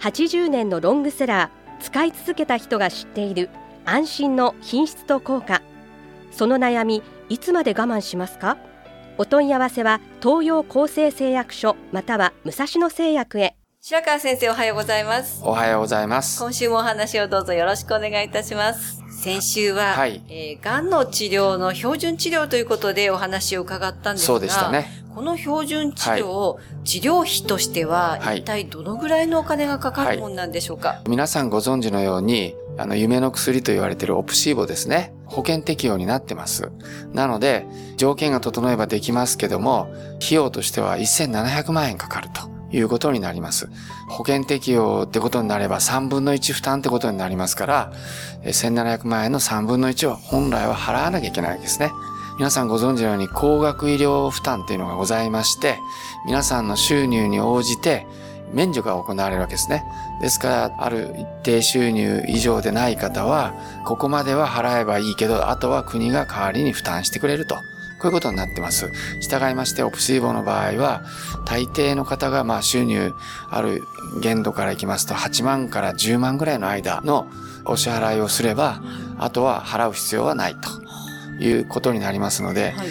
80年のロングセラー使い続けた人が知っている安心の品質と効果。その悩みいつまで我慢しますか？お問い合わせは東洋厚生製薬所または武蔵野製薬へ。白川先生おはようございます。おはようございます。今週もお話をどうぞよろしくお願いいたします。先週は、はい。えー、がんの治療の標準治療ということでお話を伺ったんですがそうでしたね。この標準治療、治療費としては、はい一体どのぐらいのお金がかかるもんなんでしょうか、皆さんご存知のように、あの、夢の薬と言われているオプシーボですね。保険適用になってます。なので、条件が整えばできますけども、費用としては1700万円かかるということになります。保険適用ってことになれば3分の1負担ってことになりますから、え1700万円の3分の1を本来は払わなきゃいけないわけですね。皆さんご存知のように高額医療負担っていうのがございまして、皆さんの収入に応じて免除が行われるわけですね。ですから、ある一定収入以上でない方は、ここまでは払えばいいけど、あとは国が代わりに負担してくれると。こういうことになってます。従いまして、オプシーボの場合は、大抵の方が、まあ、収入ある限度からいきますと、8万から10万ぐらいの間のお支払いをすれば、あとは払う必要はないということになりますので、はい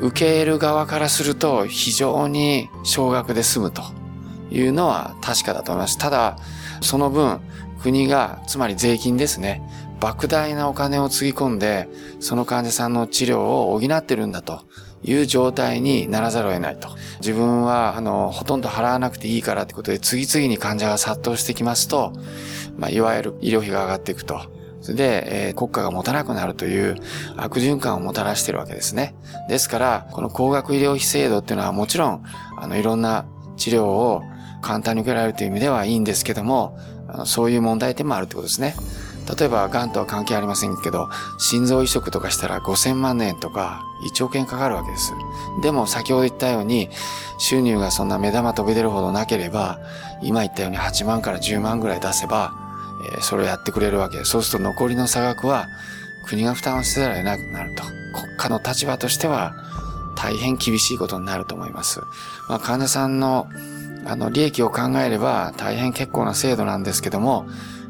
受け入れる側からすると非常に少額で済むというのは確かだと思います。ただ、その分国が、つまり税金ですね、莫大なお金をつぎ込んで、その患者さんの治療を補ってるんだという状態にならざるを得ないと。自分は、あの、ほとんど払わなくていいからってことで次々に患者が殺到してきますと、まあ、いわゆる医療費が上がっていくと。それで、えー国家が持たなくなるという悪循環をもたらしているわけですね。ですから、この高額医療費制度っていうのはもちろん、あの、いろんな治療を簡単に受けられるという意味ではいいんですけども、あのそういう問題点もあるってことですね。例えば、癌とは関係ありませんけど、心臓移植とかしたら5000万円とか1億円かかるわけです。でも、先ほど言ったように、収入がそんな目玉飛び出るほどなければ、今言ったように8万から10万ぐらい出せば、えそれをやってくれるわけ。そうすると残りの差額は国が負担をせざるを得なくなると。国家の立場としては大変厳しいことになると思います。まあ、患者さんのあの利益を考えれば大変結構な制度なんですけども、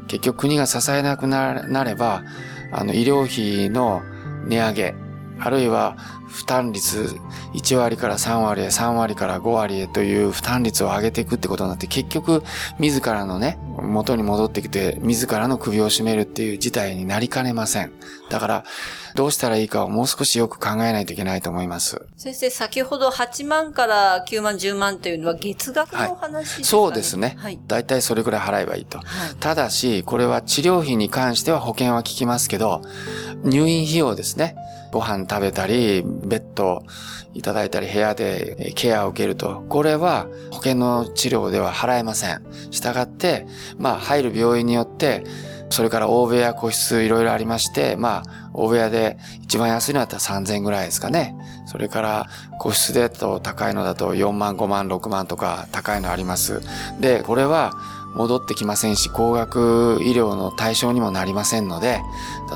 結局国が支えなくなれば、あの医療費の値上げ、あるいは負担率1割から3割へ3割から5割へという負担率を上げていくってことになって結局自らのね元に戻ってきて自らの首を絞めるっていう事態になりかねません。だからどうしたらいいかをもう少しよく考えないといけないと思います。先生、先ほど8万から9万、10万というのは月額のお話ですか、ね？そうですねはい。。だいたいそれくらい払えばいいと。はい。ただし、これは治療費に関しては保険は効きますけど、入院費用ですね。ご飯食べたり、ベッドいただいたり、部屋でケアを受けると。これは保険の治療では払えません。したがって、まあ、入る病院によって、それから大部屋、個室いろいろありまして、まあ、大部屋で一番安いのだったら3000ぐらいですかね。それから個室でと高いのだと4万、5万、6万とか高いのあります。で、これは戻ってきませんし、高額医療の対象にもなりませんので、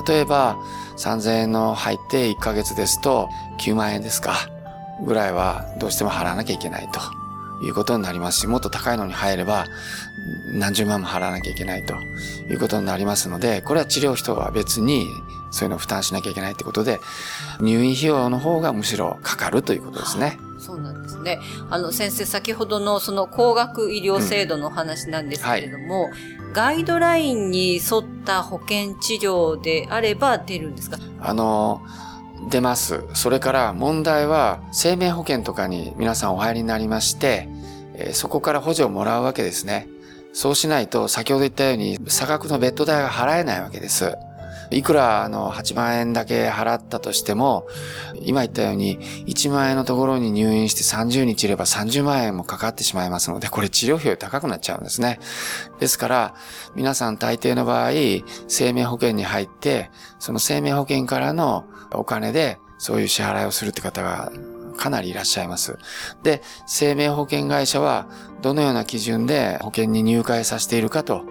例えば3000円の入って1ヶ月ですと9万円ですかぐらいはどうしても払わなきゃいけないということになりますし、もっと高いのに入れば何十万も払わなきゃいけないということになりますので、これは治療費とは別にそういうのを負担しなきゃいけないってことで、入院費用の方がむしろかかるということですね。そうなんですね。あの、先生、先ほどのその高額医療制度のお話なんですけれども、ガイドラインに沿った保険治療であれば出るんですか？あの、出ます。それから問題は生命保険とかに皆さんお入りになりまして、えーそこから補助をもらうわけですね。そうしないと先ほど言ったように差額のベッド代が払えないわけです。いくらあの8万円だけ払ったとしても、今言ったように1万円のところに入院して30日いれば30万円もかかってしまいますので、これ治療費より高くなっちゃうんですね。ですから、皆さん大抵の場合、生命保険に入って、その生命保険からのお金でそういう支払いをするって方がかなりいらっしゃいます。で、生命保険会社はどのような基準で保険に入会させているかと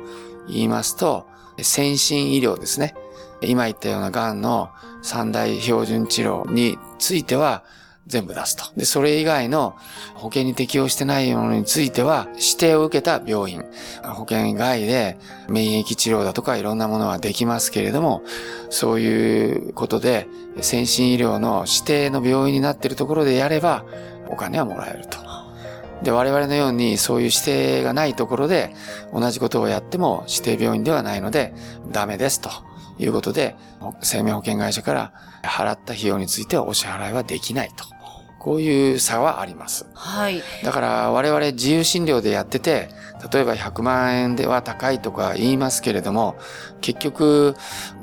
言いますと、先進医療ですね。今言ったような癌の三大標準治療については全部出すと。で、それ以外の保険に適用してないものについては指定を受けた病院、保険外で免疫治療だとかいろんなものはできますけれども、そういうことで先進医療の指定の病院になっているところでやればお金はもらえると。で、我々のようにそういう指定がないところで同じことをやっても指定病院ではないのでダメですと。いうことで、生命保険会社から払った費用についてはお支払いはできないと。こういう差はあります。はい。だから我々自由診療でやってて、例えば100万円では高いとか言いますけれども、結局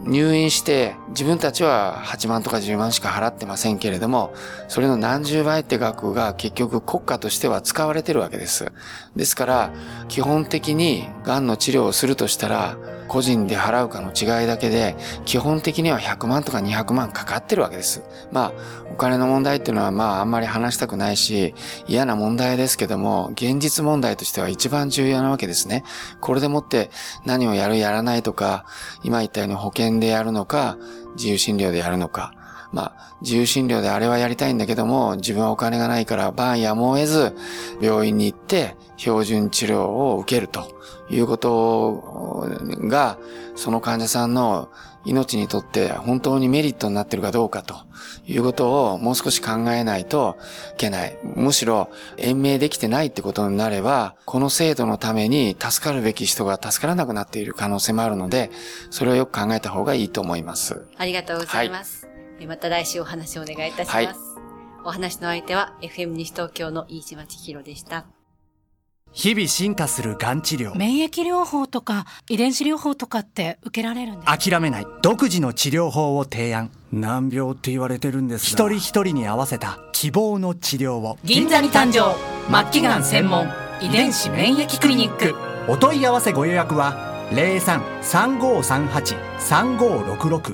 入院して自分たちは8万とか10万しか払ってませんけれども、それの何十倍って額が結局国家としては使われてるわけです。ですから、基本的に癌の治療をするとしたら、個人で払うかの違いだけで、基本的には100万とか200万かかってるわけです。まあ、お金の問題っていうのはまああんまり話したくないし、嫌な問題ですけども、現実問題としては一番重要なわけですね。これでもって何をやるやらないとか、今言ったように保険でやるのか、自由診療でやるのか、まあ、自由診療であれはやりたいんだけども、自分はお金がないから晩やむを得ず、病院に行って標準治療を受けるということが、その患者さんの命にとって本当にメリットになってるかどうかということをもう少し考えないといけない。むしろ延命できてないってことになれば、この制度のために助かるべき人が助からなくなっている可能性もあるので、それをよく考えた方がいいと思います。ありがとうございます。はいまた来週お話をお願いいたします。はい、お話の相手は FM 西東京の飯島千尋でした。日々進化するがん治療。免疫療法とか遺伝子療法とかって受けられるんです諦めない。独自の治療法を提案。難病って言われてるんです一人一人に合わせた希望の治療を。銀座に誕生。末期がん専門。遺伝子免疫クリニック。お問い合わせご予約は03-3538-3566